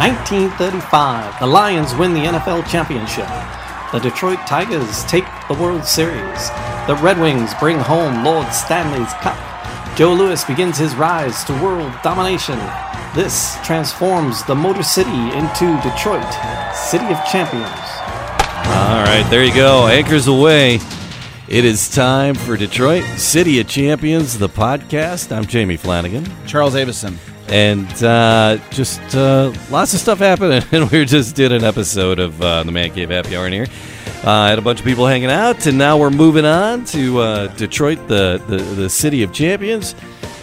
1935, the Lions win the NFL championship. The Detroit Tigers take the World Series. The Red Wings bring home Lord Stanley's Cup. Joe Louis begins his rise to world domination. This transforms the Motor City into Detroit, City of Champions. All right, there you go. Anchors away. It is time for Detroit City of Champions, the podcast. I'm Jamie Flanagan. Charles Avison. And uh, just uh, lots of stuff happening. And we just did an episode of uh, the Man Cave Happy Hour in here. Uh, had a bunch of people hanging out, and now we're moving on to uh, Detroit, the, the, the city of champions.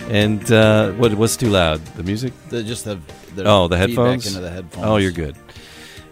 And uh, what what's too loud? The music? The, just the, the Oh, the headphones. into the headphones. Oh, you're good.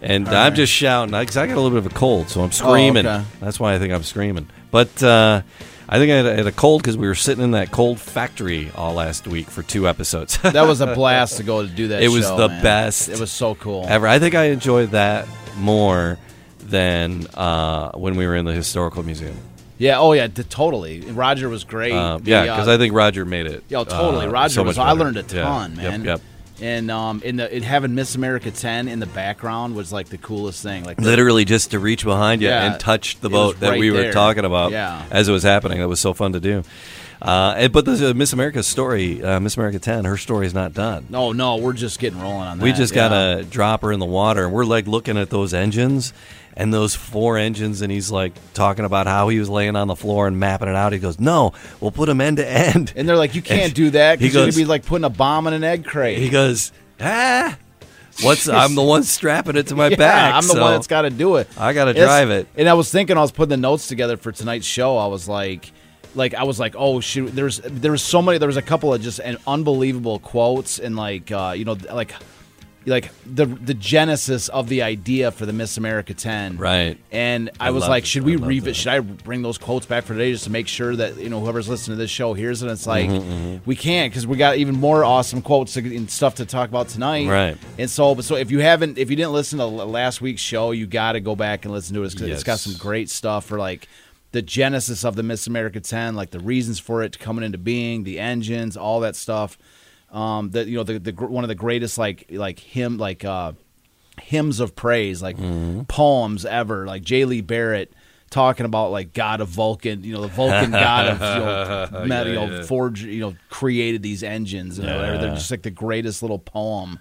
And All I'm right. just shouting because I got a little bit of a cold, so I'm screaming. okay. That's why I think I'm screaming. But uh, I think I had, I had a cold because we were sitting in that cold factory all last week for two episodes. That was a blast to go to do that. It was show, the man. best It was so cool. ever. I think I enjoyed that more than uh, when we were in the historical museum. Yeah. Oh yeah. totally. Roger was great. Uh, The, yeah, uh, because I think Roger made it. Yo, totally. uh, Roger so was. I learned a Yeah. ton, Yep, man. Yep. And um, in the having Miss America 10 in the background was like the coolest thing. Like Literally just to reach behind you Yeah, and touch the boat that right we were there. talking about Yeah. as it was happening. That was so fun to do. Uh, but the uh, Miss America story, uh, Miss America 10, her story is not done. No, no, we're just getting rolling on that. We just yeah. got to drop her in the water, and we're like looking at those engines and those four engines, and he's like talking about how he was laying on the floor and mapping it out. He goes, "No, we'll put them end to end." And they're like, you can't And do that he because gonna be like putting a bomb in an egg crate. He goes, "Ah, what's? I'm the one strapping it to my yeah, back. I'm the so one that's got to do it. I got to drive it." And I was thinking, I was putting the notes together for tonight's show. I was like, like I was like, oh shoot, there's there's so many. There was a couple of just an unbelievable quotes and like uh, you know like like the the genesis of the idea for the Miss America 10. Right. And I, I was like, it. should we revisit? Should I bring those quotes back for today just to make sure that you know whoever's listening to this show hears it? It's like Mm-hmm, we can't because we got even more awesome quotes and stuff to talk about tonight. Right. And so, but so if you haven't, if you didn't listen to last week's show, you got to go back and listen to it because it's got some great stuff for like the genesis of the Miss America 10, like the reasons for it coming into being, the engines, all that stuff. Um, that you know, the, the one of the greatest like like hymn like uh hymns of praise, like Mm-hmm. poems ever, like J. Lee Barrett talking about like God of Vulcan, you know, the Vulcan God of you know, met, you Yeah, know yeah. forged, you know, created these engines. And whatever. They're Yeah. just like the greatest little poem.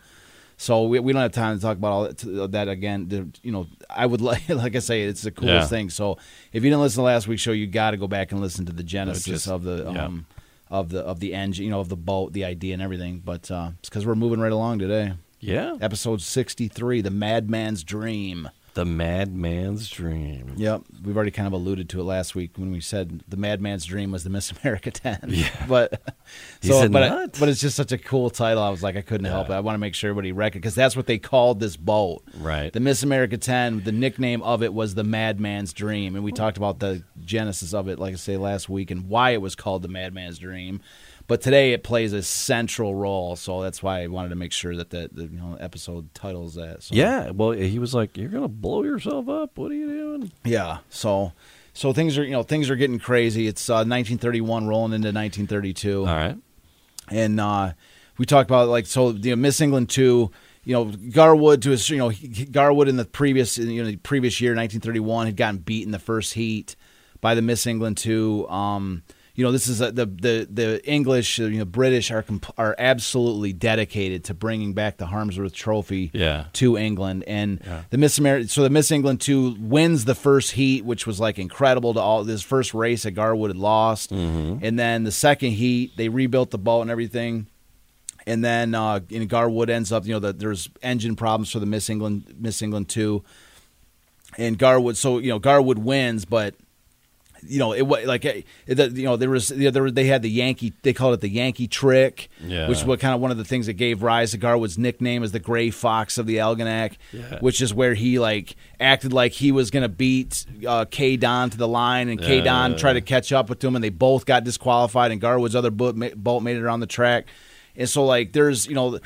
So we, we don't have time to talk about all that, that again. The- You know, I would like, like I say, it's the coolest Yeah. thing. So if you didn't listen to last week's show, you got to go back and listen to the genesis just- of the yeah. um, of the of the engine, you know, of the boat, the idea, and everything. But uh, it's because we're moving right along today. Yeah, Episode sixty three, the Madman's Dream. the madman's dream. Yep, we've already kind of alluded to it last week when we said the Madman's Dream was the Miss America ten. Yeah. but so but not. but it's just such a cool title. I was like, I couldn't help it. I want to make sure everybody reckon because that's what they called this boat. Right. The Miss America ten. The nickname of it was the Madman's Dream, and we talked about the genesis of it, like I say last week, and why it was called the Madman's Dream. But today it plays a central role, so that's why I wanted to make sure that the, the you know episode titles that. So. Yeah, well, he was like, "You're gonna blow yourself up. What are you doing?" Yeah. So so things are you know things are getting crazy. It's uh, 1931 rolling into 1932, All right. and uh, we talked about like so you know Miss England two. You know Gar Wood to his you know Gar Wood in the previous you know the previous year 1931 had gotten beat in the first heat by the Miss England two. Um, you know this is a, the the the English you know British are comp- are absolutely dedicated to bringing back the Harmsworth Trophy Yeah. to England, and Yeah. the Miss America. So the Miss England two wins the first heat, which was like incredible to all. This first race that Gar Wood had lost, and then the second heat they rebuilt the boat and everything. And then uh, and Gar Wood ends up, you know, the, there's engine problems for the Miss England Miss England two, and Gar Wood. So you know Gar Wood wins, but you know it was like eh, you know there was there, they had the Yankee they called it the Yankee trick, Yeah. which was kind of one of the things that gave rise to Gar Wood's nickname as the Gray Fox of the Algonac, Yeah. which is where he like acted like he was going to beat uh, Kaye Don to the line, and Kaye Don Yeah. tried to catch up with him, and they both got disqualified, and Gar Wood's other boat, boat made it around the track. And so, like, there's, you know,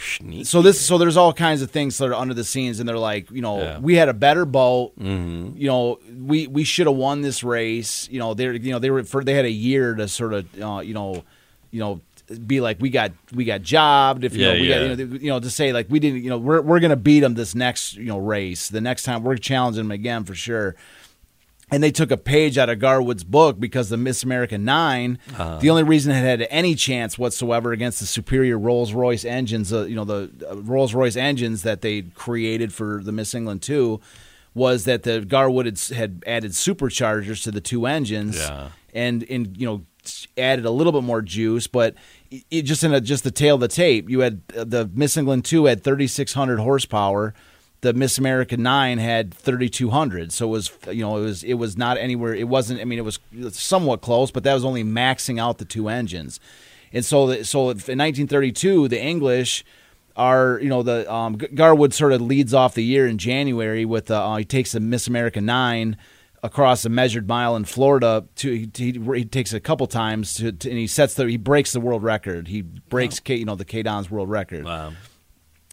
so this, so there's all kinds of things that are under the scenes, and they're like, you know, Yeah. we had a better boat, Mm-hmm. you know, we we should have won this race. You know, they you know they were for they had a year to sort of uh, you know, you know, be like we got we got jobbed if you Yeah, know we yeah. got you know, you know to say like we didn't you know we're we're gonna beat them this next you know race the next time we're challenging them again for sure and they took a page out of Gar Wood's book because the Miss America 9 Uh-huh. the only reason it had any chance whatsoever against the superior Rolls Royce engines uh, you know the uh, Rolls Royce engines that they created for the Miss England 2 was that the Gar Wood had, had added superchargers to the two engines Yeah. and and you know added a little bit more juice but it, it just in a, just the tail of the tape you had uh, the Miss England 2 had 3600 horsepower the Miss America 9 had 3200 so it was you know it was it was not anywhere it wasn't I mean it was somewhat close but that was only maxing out the two engines and so the, so in 1932 the English are you know the um, Gar Wood sort of leads off the year in January with uh, he takes the Miss America 9 across a measured mile in Florida to he, he, he takes it a couple times to, to, and he sets the he breaks the world record he breaks K, you know the Kaye Don's world record Wow.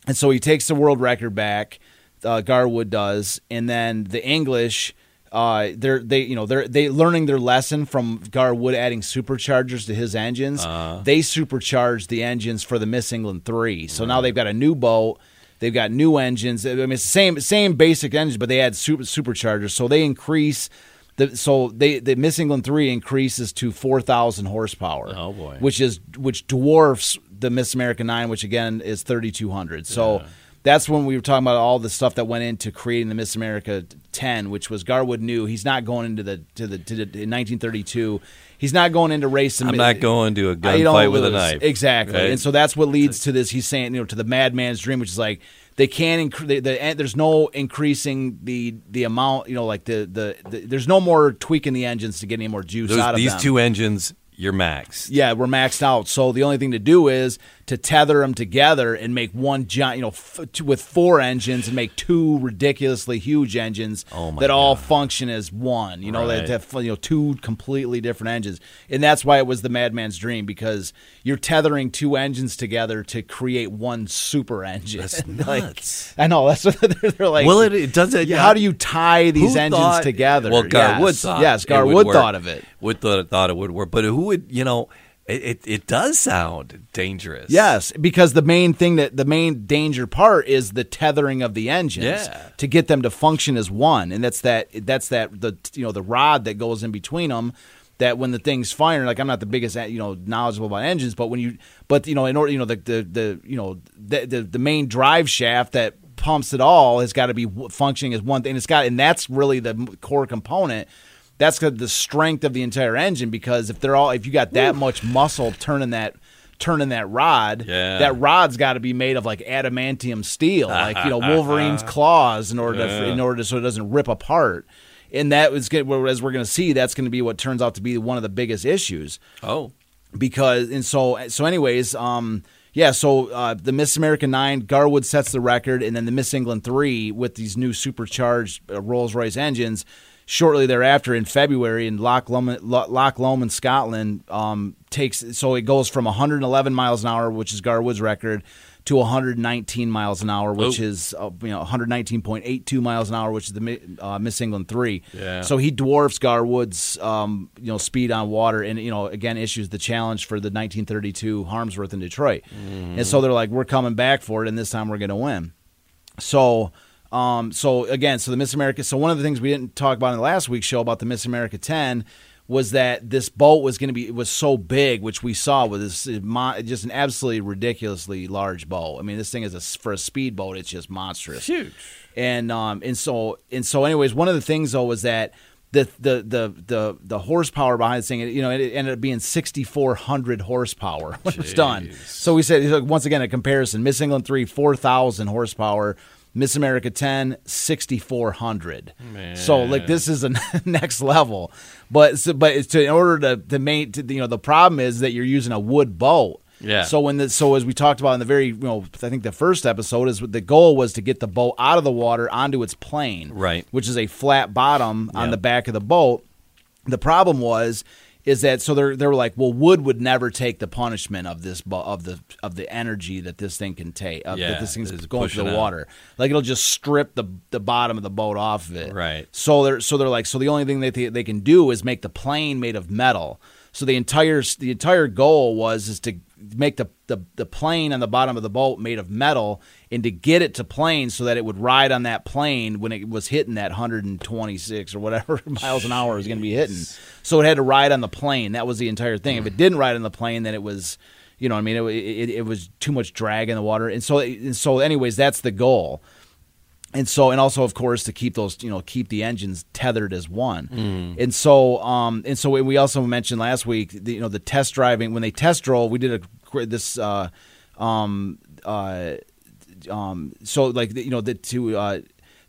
and so he takes the world record back. Uh, Gar Wood does, and then the English, uh, they're they you know they're they learning their lesson from Gar Wood adding superchargers to his engines. Uh-huh. They supercharged the engines for the Miss England three, so now they've got a new boat. They've got new engines. I mean, it's the same same basic engines, but they add super, superchargers. So they increase. The, so they the Miss England three increases to four thousand horsepower. Oh, boy. Which is which dwarfs the Miss America nine, which again is thirty two hundred. So that's when we were talking about all the stuff that went into creating the Miss America 10, which was Gar Wood knew he's not going into the to the to the in 1932. He's not going into racing. I'm not going to a gunfight with a knife. Exactly, Right? and so that's what leads to this. He's saying, you know, to the madman's dream, which is like they can't. Incre- the, the, eh, there's no increasing the the amount. You know, like the, the the there's no more tweaking the engines to get any more juice Those- out of these them. two engines, you're max. Yeah, we're maxed out. So the only thing to do is to tether them together and make one giant, you know, f- with four engines and make two ridiculously huge engines Oh that all function as one. You know, Right. that have you know two completely different engines, and that's why it was the madman's dream because you're tethering two engines together to create one super engine. That's Like. I know that's what they're, they're like. Well, it, it does it. yeah, how do you tie these Who engines thought- together? Well, Gar Wood yes. thought. Yes, Gar Wood work. thought of it. Would thought thought it would work, but who would? You know, it, it, it does sound dangerous. Yes, because the main thing that the main danger part is the tethering of the engines Yeah. to get them to function as one, and that's that that's that the you know the rod that goes in between them. That when the thing's firing, like I'm not the biggest you know knowledgeable about engines, but when you but you know in order you know the the, the you know the, the the main drive shaft that pumps it all has got to be functioning as one thing. It's got and that's really the core component. That's the- strength of the entire engine because if they're all if you got that much muscle turning that turning that rod, Yeah. that rod's got to be made of like adamantium steel, like you know Wolverine's claws, in order to in order to so it doesn't rip apart. And that was good. As we're going to see, that's going to be what turns out to be one of the biggest issues Oh, because and so so anyways um yeah so uh, the miss america 9 gar wood sets the record and then the miss england 3 with these new supercharged uh, rolls-royce engines shortly thereafter in february in loch lomond, loch lomond scotland um takes so it goes from 111 miles an hour which is gar wood's record to 119 miles an hour which Oh. is uh, you know 119.82 miles an hour which is the uh, miss england 3 Yeah. so he dwarfs Gar Wood's um, you know speed on water, and you know again issues the challenge for the 1932 Harmsworth in Detroit, and so they're like we're coming back for it, and this time we're going to win. So. Um, so again, so the Miss America. So one of the things we didn't talk about in the last week's show about the Miss America 10 was that this boat was going to be it was so big, which we saw with this just an absolutely ridiculously large boat. I mean, this thing is a, for a speedboat, it's just monstrous huge. and um and so and so anyways one of the things though was that the the the the, the horsepower behind this thing you know it ended up being 6400 horsepower when it was done so we said once again a comparison miss england 3 4000 horsepower miss america 10 6400 so like this is a next level but so, but it's to in order to to make to, you know the problem is that you're using a wood boat Yeah. so when the so as we talked about in the very you know I think the first episode is the goal was to get the boat out of the water onto its plane, Right. Which is a flat bottom on Yeah. the back of the boat. The problem was is that so they're they were like, well, wood would never take the punishment of this of the of the energy that this thing can take of Yeah, that this thing's going through the out. water. Like it'll just strip the the bottom of the boat off of it. Right. So they're so they're like so the only thing that they, they can do is make the plane made of metal. So the entire the entire goal was is to make the, the the plane on the bottom of the boat made of metal and to get it to plane so that it would ride on that plane when it was hitting that 126 or whatever miles an hour it was going to be hitting. So it had to ride on the plane. That was the entire thing. If it didn't ride on the plane, then it was, you know, what I mean, it, it, it was too much drag in the water. And so, and so, anyways, that's the goal. And so, and also, of course, to keep those, you know, keep the engines tethered as one. And so, um, and so we also mentioned last week, the, you know, the test driving when they test drove, we did a this, uh, um, uh, um, so like you know that to uh,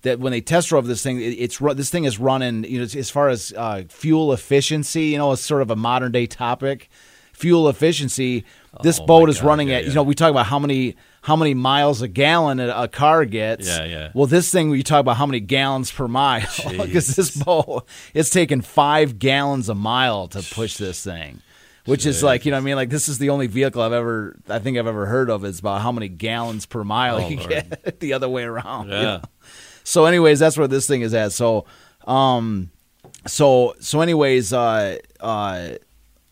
that when they test drove this thing, it's this thing is running. You know, as- far as uh, fuel efficiency, you know, it's sort of a modern day topic. Fuel efficiency. This Oh, boat is God, running yeah, at you know we talk about how many how many miles a gallon a, car gets. Yeah, yeah. Well, this thing we talk about how many gallons per mile because this boat it's taking five gallons a mile to push this thing. Which is like you know what I mean like this is the only vehicle I've ever I think I've ever heard of is about how many gallons per mile Oh, you Lord. get the other way around. you Yeah. know? So, anyways, that's where this thing is at. So, um, so so anyways, uh, uh,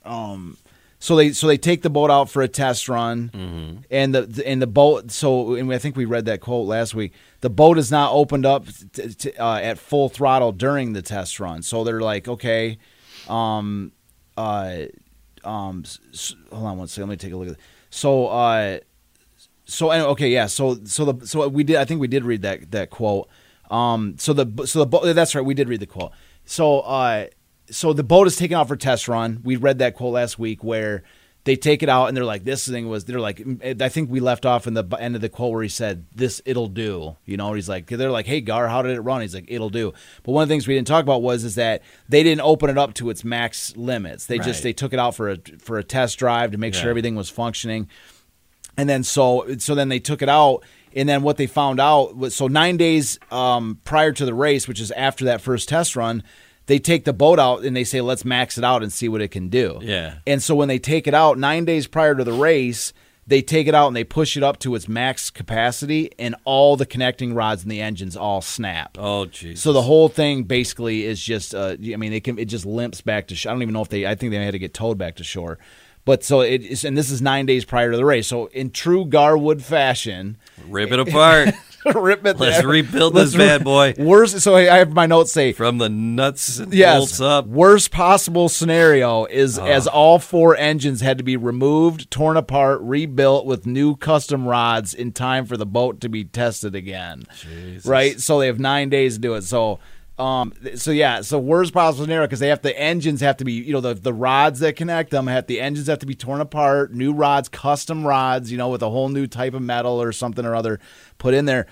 um, so they so they take the boat out for a test run, Mm-hmm. and the and the boat. So, and I think we read that quote last week. The boat is not opened up t- t- uh, at full throttle during the test run. So they're like, okay, um, uh, um, hold on one second. Let me take a look at. It. So, uh, so anyway, okay, yeah. So so the so we did. I think we did read that that quote. Um, so the so the boat. That's right. We did read the quote. So uh, so the boat is taken out for test run. We read that quote last week where they take it out and they're like, this thing was. They're like, I think we left off in the end of the quote where he said, "This it'll do." You know, he's like, they're like, "Hey Gar, how did it run?" He's like, "It'll do." But one of the things we didn't talk about was is that they didn't open it up to its max limits. They Right. just they took it out for a for a test drive to make Yeah. sure everything was functioning and then so so then they took it out and then what they found out was so nine days um, prior to the race which is after that first test run they take the boat out and they say let's max it out and see what it can do Yeah. and so when they take it out nine days prior to the race they take it out and they push it up to its max capacity and all the connecting rods and the engines all snap Oh, jeez. so the whole thing basically is just, uh, I mean, it can it just limps back to. Shore. I don't even know if they. I think they had to get towed back to shore. But so it is, and this is nine days prior to the race. So in true Gar Wood fashion, Rip it apart rip it. Let's there. rebuild Let's this bad boy. Worst. So I I have my notes say. from the nuts and Yes, bolts up. worst possible scenario is as all four engines had to be removed, torn apart, rebuilt with new custom rods in time for the boat to be tested again. Jesus. Right? So they have nine days to do it. So, um, so yeah, so worst possible scenario because they have the engines have to be, you know, the the rods that connect them have the engines have to be torn apart, new rods, custom rods, you know, with a whole new type of metal or something or other put in there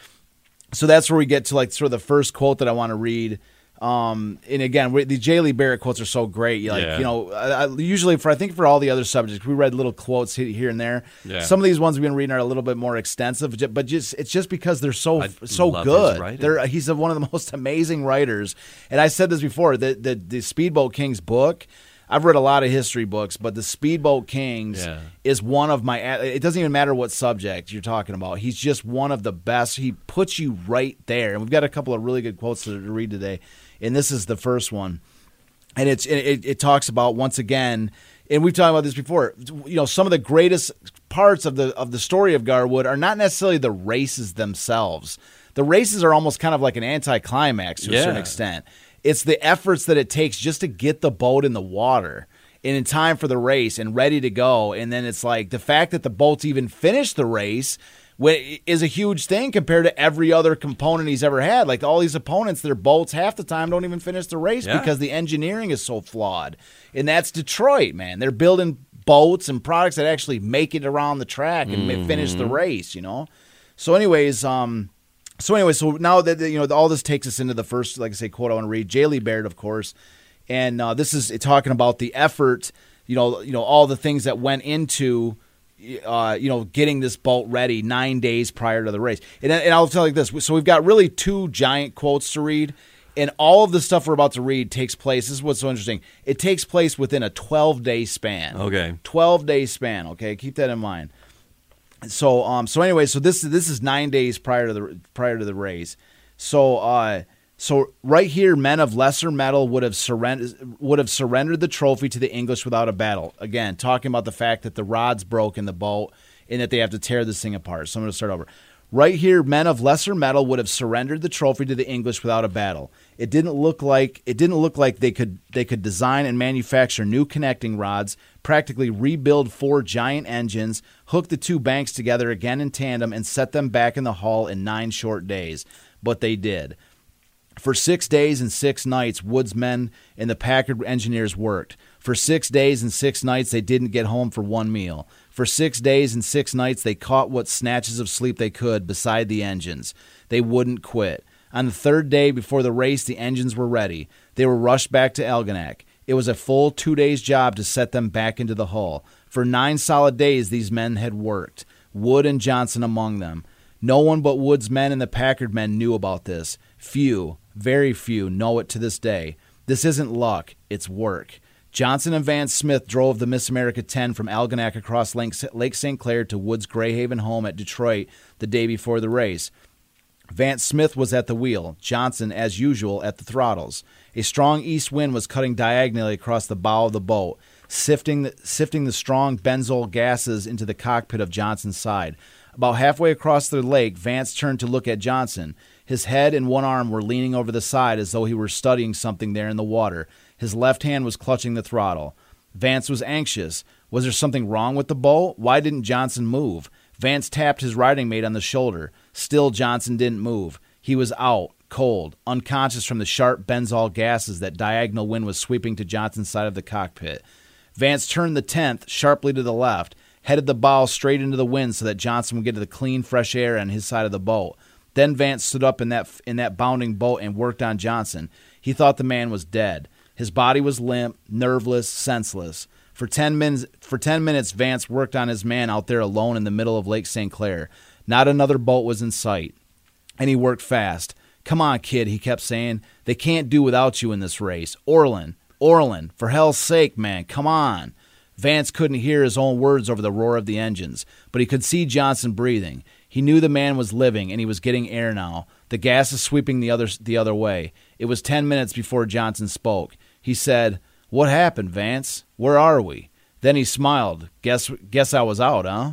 so that's where we get to like sort of the first quote that I want to read. Um, and again, we, the J. Lee Barrett quotes are so great. Like, Yeah. you know, I, I, usually for I think for all the other subjects, we read little quotes here and there. Yeah. Some of these ones we've been reading are a little bit more extensive, but just it's just because they're so I so good. They're he's one of the most amazing writers. And I said this before the the, the Speedboat Kings book. I've read a lot of history books, but the Speedboat Kings Yeah. is one of my. It doesn't even matter what subject you're talking about. He's just one of the best. He puts you right there. And we've got a couple of really good quotes to, read today, and this is the first one. And it's it, it, it talks about once again, and we've talked about this before. You know, some of the greatest parts of the of the story of Gar Wood are not necessarily the races themselves. The races are almost kind of like an anticlimax to a certain extent. It's the efforts that it takes just to get the boat in the water and in time for the race and ready to go. And then it's like the fact that the boats even finished the race is a huge thing compared to every other component he's ever had. Like all these opponents, their boats half the time don't even finish the race Yeah. because the engineering is so flawed. And that's Detroit, man. They're building boats and products that actually make it around the track and ma- finish the race, you know? So, anyways, um, so anyway, so now that you know all this takes us into the first, like I say, quote I want to read. J. Lee Barrett, of course, and uh, this is talking about the effort, you know, you know all the things that went into, uh, you know, getting this bolt ready nine days prior to the race. And, and I'll tell you this: so we've got really two giant quotes to read, and all of the stuff we're about to read takes place. This is what's so interesting. It takes place within a twelve day span. Okay. twelve day span. Okay, keep that in mind so um so anyway so this this is nine days prior to the prior to the race so uh So right here, men of lesser mettle would have surrendered would have surrendered the trophy to the English without a battle. Again, talking about the fact that the rods broke in the boat and that they have to tear this thing apart. So I'm going to start over. Right here, men of lesser mettle would have surrendered the trophy to the English without a battle. It didn't look like it didn't look like they could they could design and manufacture new connecting rods, practically rebuild four giant engines, hook the two banks together again in tandem, and set them back in the hull in nine short days. But they did. For six days and six nights, Wood's men and the Packard engineers worked. For six days and six nights, they didn't get home for one meal. For six days and six nights, they caught what snatches of sleep they could beside the engines. They wouldn't quit. On the third day before the race, the engines were ready. They were rushed back to Algonac. It was a full two days' job to set them back into the hull. For nine solid days, these men had worked, Wood and Johnson among them. No one but Wood's men and the Packard men knew about this. Few, very few, know it to this day. This isn't luck, it's work. Johnson and Vance Smith drove the Miss America 10 from Algonac across Lake St. Clair to Wood's Grayhaven home at Detroit the day before the race. Vance Smith was at the wheel, Johnson, as usual, at the throttles. A strong east wind was cutting diagonally across the bow of the boat, sifting the, sifting the strong benzol gases into the cockpit of Johnson's side. About halfway across the lake, Vance turned to look at Johnson. His head and one arm were leaning over the side as though he were studying something there in the water. His left hand was clutching the throttle. Vance was anxious. Was there something wrong with the boat? Why didn't Johnson move? Vance tapped his riding mate on the shoulder. Still, Johnson didn't move. He was out, cold, unconscious from the sharp benzol gases that diagonal wind was sweeping to Johnson's side of the cockpit. Vance turned the tenth sharply to the left, headed the bow straight into the wind so that Johnson would get to the clean, fresh air on his side of the boat. Then Vance stood up in that in that bounding boat and worked on Johnson. He thought the man was dead. His body was limp, nerveless, senseless. For 10 minutes for 10 minutes Vance worked on his man out there alone in the middle of Lake St. Clair. Not another boat was in sight. And he worked fast. Come on, kid, he kept saying. They can't do without you in this race. Orlin, Orlin, for hell's sake, man, come on. Vance couldn't hear his own words over the roar of the engines, but he could see Johnson breathing. He knew the man was living and he was getting air now. The gas is sweeping the other the other way. It was 10 minutes before Johnson spoke. He said, "What happened, Vance? Where are we?" Then he smiled. Guess guess I was out, huh?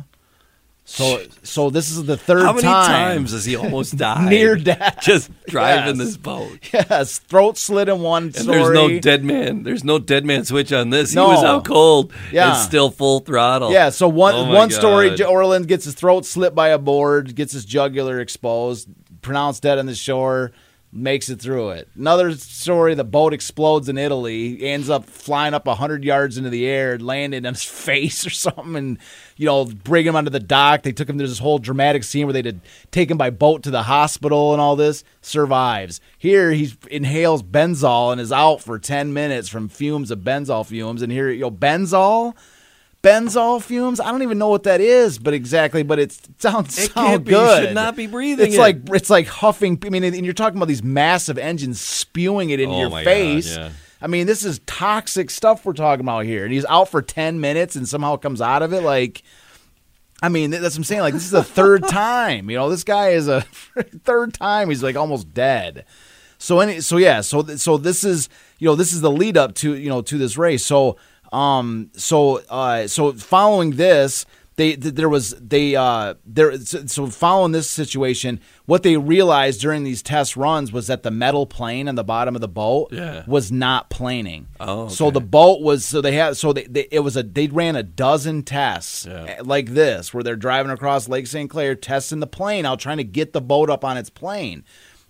So so this is the third How many time. times has he almost died? Near death. Just driving Yes. this boat. Yes, throat slit in one And story. there's no dead man. There's no dead man switch on this. No. He was out cold. Yeah. And still full throttle. Yeah, so one Oh one story, God. J- Orlin gets his throat slit by a board, gets his jugular exposed, pronounced dead on the shore, makes it through it. Another story, the boat explodes in Italy, ends up flying up 100 yards into the air, landing on his face or something, and, you know, bring him onto the dock. They took him to this whole dramatic scene where they did take him by boat to the hospital and all this. Survives. Here, he inhales benzol and is out for 10 minutes from fumes of benzol fumes. And here, you know, benzol? Benzol fumes. I don't even know what that is, but exactly. But it sounds It sound can't be. You good. should not be breathing It's it. like it's like huffing. I mean, and you're talking about these massive engines spewing it into Oh your my face. God, yeah. I mean, this is toxic stuff we're talking about here, and he's out for ten minutes and somehow comes out of it like. I mean, that's what I'm saying. Like, this is the third time. You know, this guy is a third time. He's like almost dead. So any, so yeah, so th- so this is you know this is the lead up to you know to this race. So um so uh so following this they th- there was they uh there so following this situation what they realized during these test runs was that the metal plane on the bottom of the boat Yeah. was not planing. Oh, so the boat was so they had so they, they it was a they ran a dozen tests Yeah. eh, like this where they're driving across Lake St. Clair testing the plane out trying to get the boat up on its plane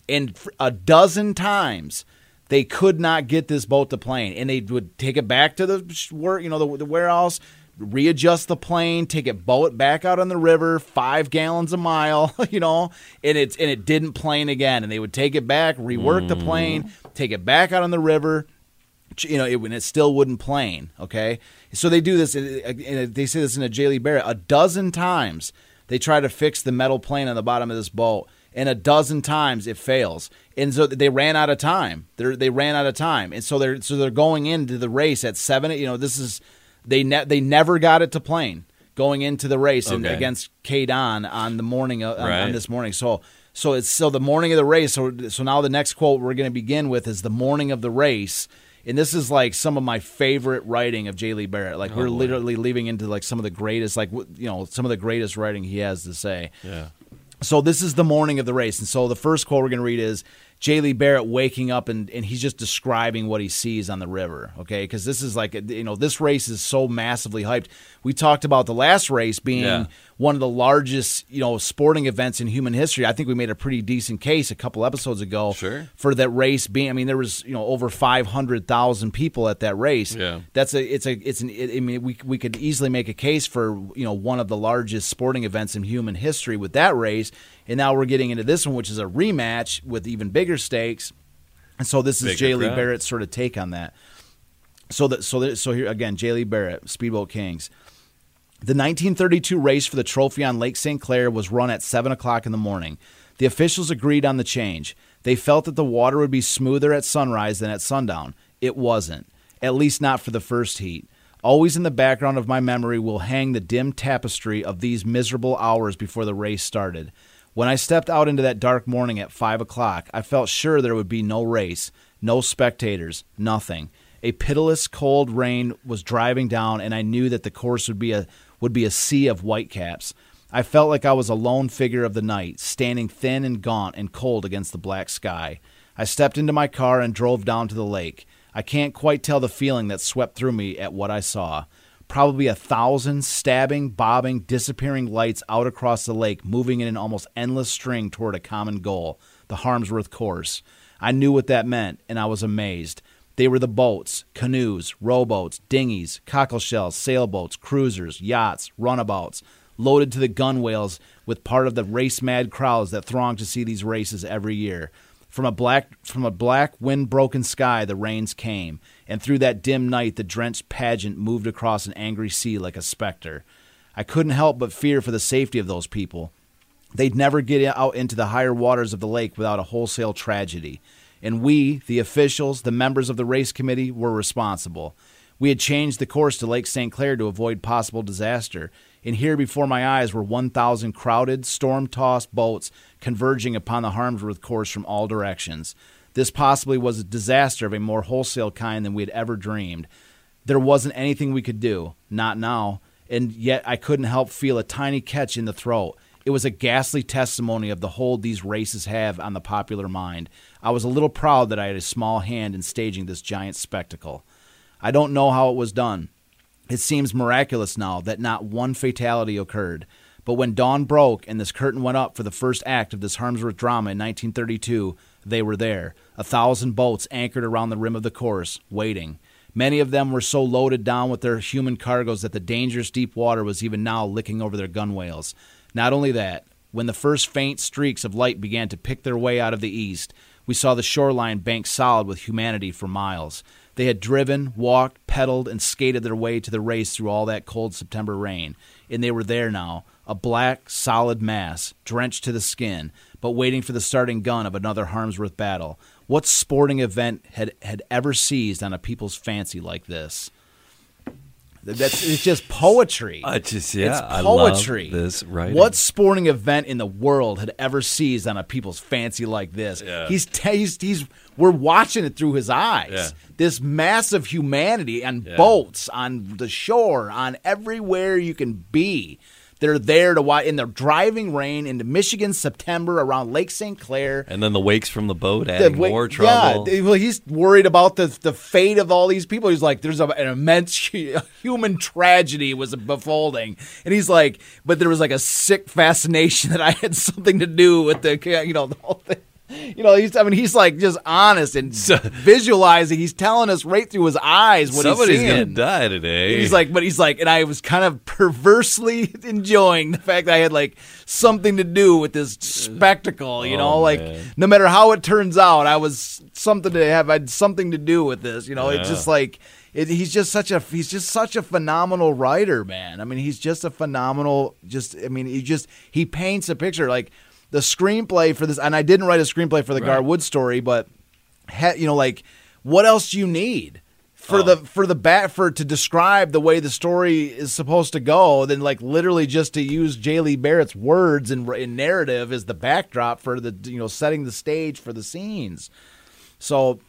and a dozen times they could not get this boat to plane and they would take it back to the where you know the, the warehouse readjust the plane take it bow it back out on the river five gallons a mile you know and it's and it didn't plane again and they would take it back rework the plane mm. take it back out on the river you know, it, when it still wouldn't plane. Okay, so they do this. And they say this in a J. Lee Barrett a dozen times. They try to fix the metal plane on the bottom of this boat, and a dozen times it fails. And so they ran out of time. They they ran out of time, and so they're so they're going into the race at seven. You know, this is they ne- they never got it to plane going into the race and Okay. against Kaye Don on the morning of, on, on this morning. So So it's so the morning of the race. So so now the next quote we're going to begin with is the morning of the race, and this is like some of my favorite writing of J. Lee Barrett. Like oh, we're boy. literally leaving into like some of the greatest, like you know, some of the greatest writing he has to say. Yeah. So this is the morning of the race, and so the first quote we're going to read is J. Lee Barrett waking up and, and he's just describing what he sees on the river. Okay, because this is like you know this race is so massively hyped. We talked about the last race being Yeah. One of the largest you know sporting events in human history. I think we made a pretty decent case a couple episodes ago Sure. for that race being. I mean, there was you know over five hundred thousand people at that race. Yeah. that's a it's a it's an. It, I mean, we we could easily make a case for you know one of the largest sporting events in human history with that race, and now we're getting into this one, which is a rematch with even bigger stakes. And so this is Bigger Jay Lee. Barrett's sort of take on that. So that so that, so here again, Jay Lee Barrett, Speedboat Kings. The 1932 race for the trophy on Lake St. Clair was run at 7 o'clock in the morning. The officials agreed on the change. They felt that the water would be smoother at sunrise than at sundown. It wasn't, at least not for the first heat. Always in the background of my memory will hang the dim tapestry of these miserable hours before the race started. When I stepped out into that dark morning at 5 o'clock, I felt sure there would be no race, no spectators, nothing. A pitiless cold rain was driving down, and I knew that the course would be a would be a sea of whitecaps. I felt like I was a lone figure of the night, standing thin and gaunt and cold against the black sky. I stepped into my car and drove down to the lake. I can't quite tell the feeling that swept through me at what I saw. Probably a thousand stabbing, bobbing, disappearing lights out across the lake, moving in an almost endless string toward a common goal the Harmsworth course. I knew what that meant, and I was amazed. They were the boats, canoes, rowboats, dinghies, cockleshells, sailboats, cruisers, yachts, runabouts, loaded to the gunwales with part of the race mad crowds that throng to see these races every year. From a black from a black wind broken sky the rains came, and through that dim night the drenched pageant moved across an angry sea like a specter. I couldn't help but fear for the safety of those people. They'd never get out into the higher waters of the lake without a wholesale tragedy. And we, the officials, the members of the race committee, were responsible. We had changed the course to Lake St. Clair to avoid possible disaster. And here before my eyes were 1,000 crowded, storm tossed boats converging upon the Harmsworth course from all directions. This possibly was a disaster of a more wholesale kind than we had ever dreamed. There wasn't anything we could do, not now, and yet I couldn't help feel a tiny catch in the throat. It was a ghastly testimony of the hold these races have on the popular mind. I was a little proud that I had a small hand in staging this giant spectacle. I don't know how it was done. It seems miraculous now that not one fatality occurred. But when dawn broke and this curtain went up for the first act of this Harmsworth drama in 1932, they were there, a thousand boats anchored around the rim of the course, waiting. Many of them were so loaded down with their human cargoes that the dangerous deep water was even now licking over their gunwales. Not only that, when the first faint streaks of light began to pick their way out of the east, we saw the shoreline banked solid with humanity for miles. They had driven, walked, pedaled, and skated their way to the race through all that cold September rain, and they were there now, a black, solid mass, drenched to the skin, but waiting for the starting gun of another Harmsworth battle. What sporting event had, had ever seized on a people's fancy like this? That's it's just poetry. I just yeah, it's I love poetry. this writing. What sporting event in the world had ever seized on a people's fancy like this? Yeah. He's, ta- he's he's we're watching it through his eyes. Yeah. This massive humanity on Yeah. boats, on the shore, on everywhere you can be. They're there to watch in the driving rain into Michigan, September around Lake St. Clair. And then the wakes from the boat The adding more trouble. Yeah, well, he's worried about the the fate of all these people. He's like, there's a, an immense human tragedy was befolding, and he's like, but there was like a sick fascination that I had something to do with the, you know, the whole thing. You know, he's I mean, he's like just honest and So- visualizing. He's telling us right through his eyes what Somebody's he's gonna die today. He's like, but he's like, and I was kind of perversely enjoying the fact that I had like something to do with this spectacle, you know, Oh, like man. no matter how it turns out, I was something to have, I had something to do with this, you know, it's just like, it, he's just such a, he's just such a phenomenal writer, man. I mean, he's just a phenomenal, just, I mean, he just, he paints a picture like the screenplay for this, and I didn't write a screenplay for the Right. Gar Wood story, but, he, you know, like, what else do you need? for the oh. for the bat for to describe the way the story is supposed to go, then like literally just to use J. Lee Barrett's words and, and narrative as the backdrop for the you know setting the stage for the scenes. So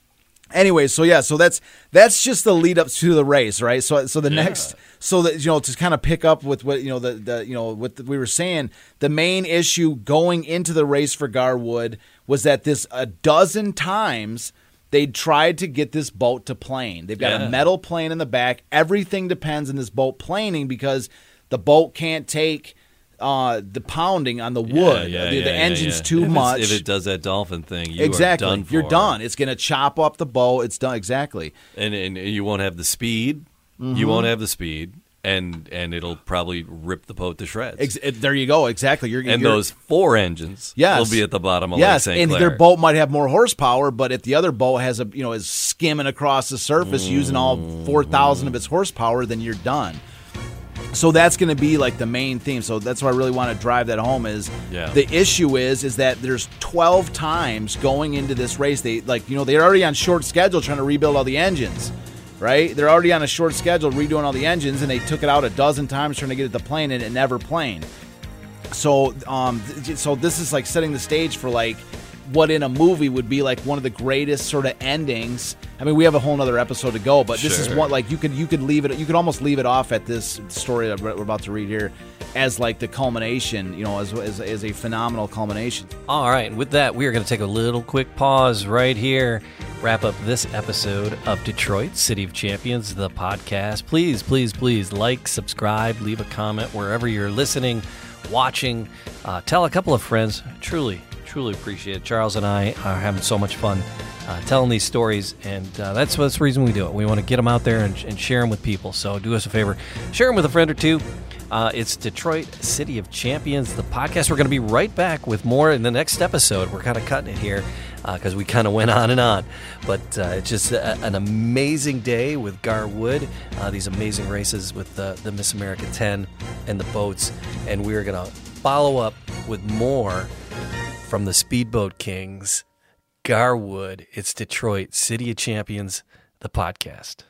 anyway, so yeah, so that's that's just the lead up to the race, right? So so the next so that you know to kind of pick up with what you know the the you know what we were saying, the main issue going into the race for Gar Wood was that this a dozen times they tried to get this boat to plane. They've got Yeah. a metal plane in the back. Everything depends on this boat planing because the boat can't take uh, the pounding on the wood. Yeah, yeah, the, yeah, the engine's too If much. If it does that dolphin thing, you exactly. done You're done. It's going to chop up the boat. It's done. Exactly. and and you won't have the speed. Mm-hmm. You won't have the speed, and and it'll probably rip the boat to shreds. Ex- there you go. Exactly. You're and you're- those four engines Yes. will be at the bottom of yes, Lake St. and their boat might have more horsepower, but if the other boat has a you know is skimming across the surface using all four thousand of its horsepower, then you're done. So that's going to be like the main theme. So that's why I really want to drive that home. Is Yeah. the issue is is that there's 12 times going into this race. They like you know they're already on short schedule trying to rebuild all the engines. Right, they're already on a short schedule redoing all the engines, and they took it out a dozen times trying to get it to plane, and it never plane so um so this is like setting the stage for like what in a movie would be like one of the greatest sort of endings i mean we have a whole nother episode to go but this is Sure. what like you could you could leave it you could almost leave it off at this story that we're we're about to read here as like the culmination you know as, as, as a phenomenal culmination All right, with that, we are going to take a little quick pause right here, wrap up this episode of Detroit City of Champions, the podcast. Please, please, please like, subscribe, leave a comment wherever you're listening, watching. Uh, tell a couple of friends. Truly, truly appreciate it. Charles and I are having so much fun uh, telling these stories, and uh, that's, that's the reason we do it. We want to get them out there and, and share them with people. So do us a favor, share them with a friend or two. Uh, it's Detroit City of Champions, the podcast. We're going to be right back with more in the next episode. We're kind of cutting it here because we kind of went on and on. But uh, it's just a, an amazing day with Gar Wood, uh, these amazing races with the, the Miss America 10 and the boats. And we're going to follow up with more from the Speedboat Kings, Gar Wood. It's Detroit City of Champions, the podcast.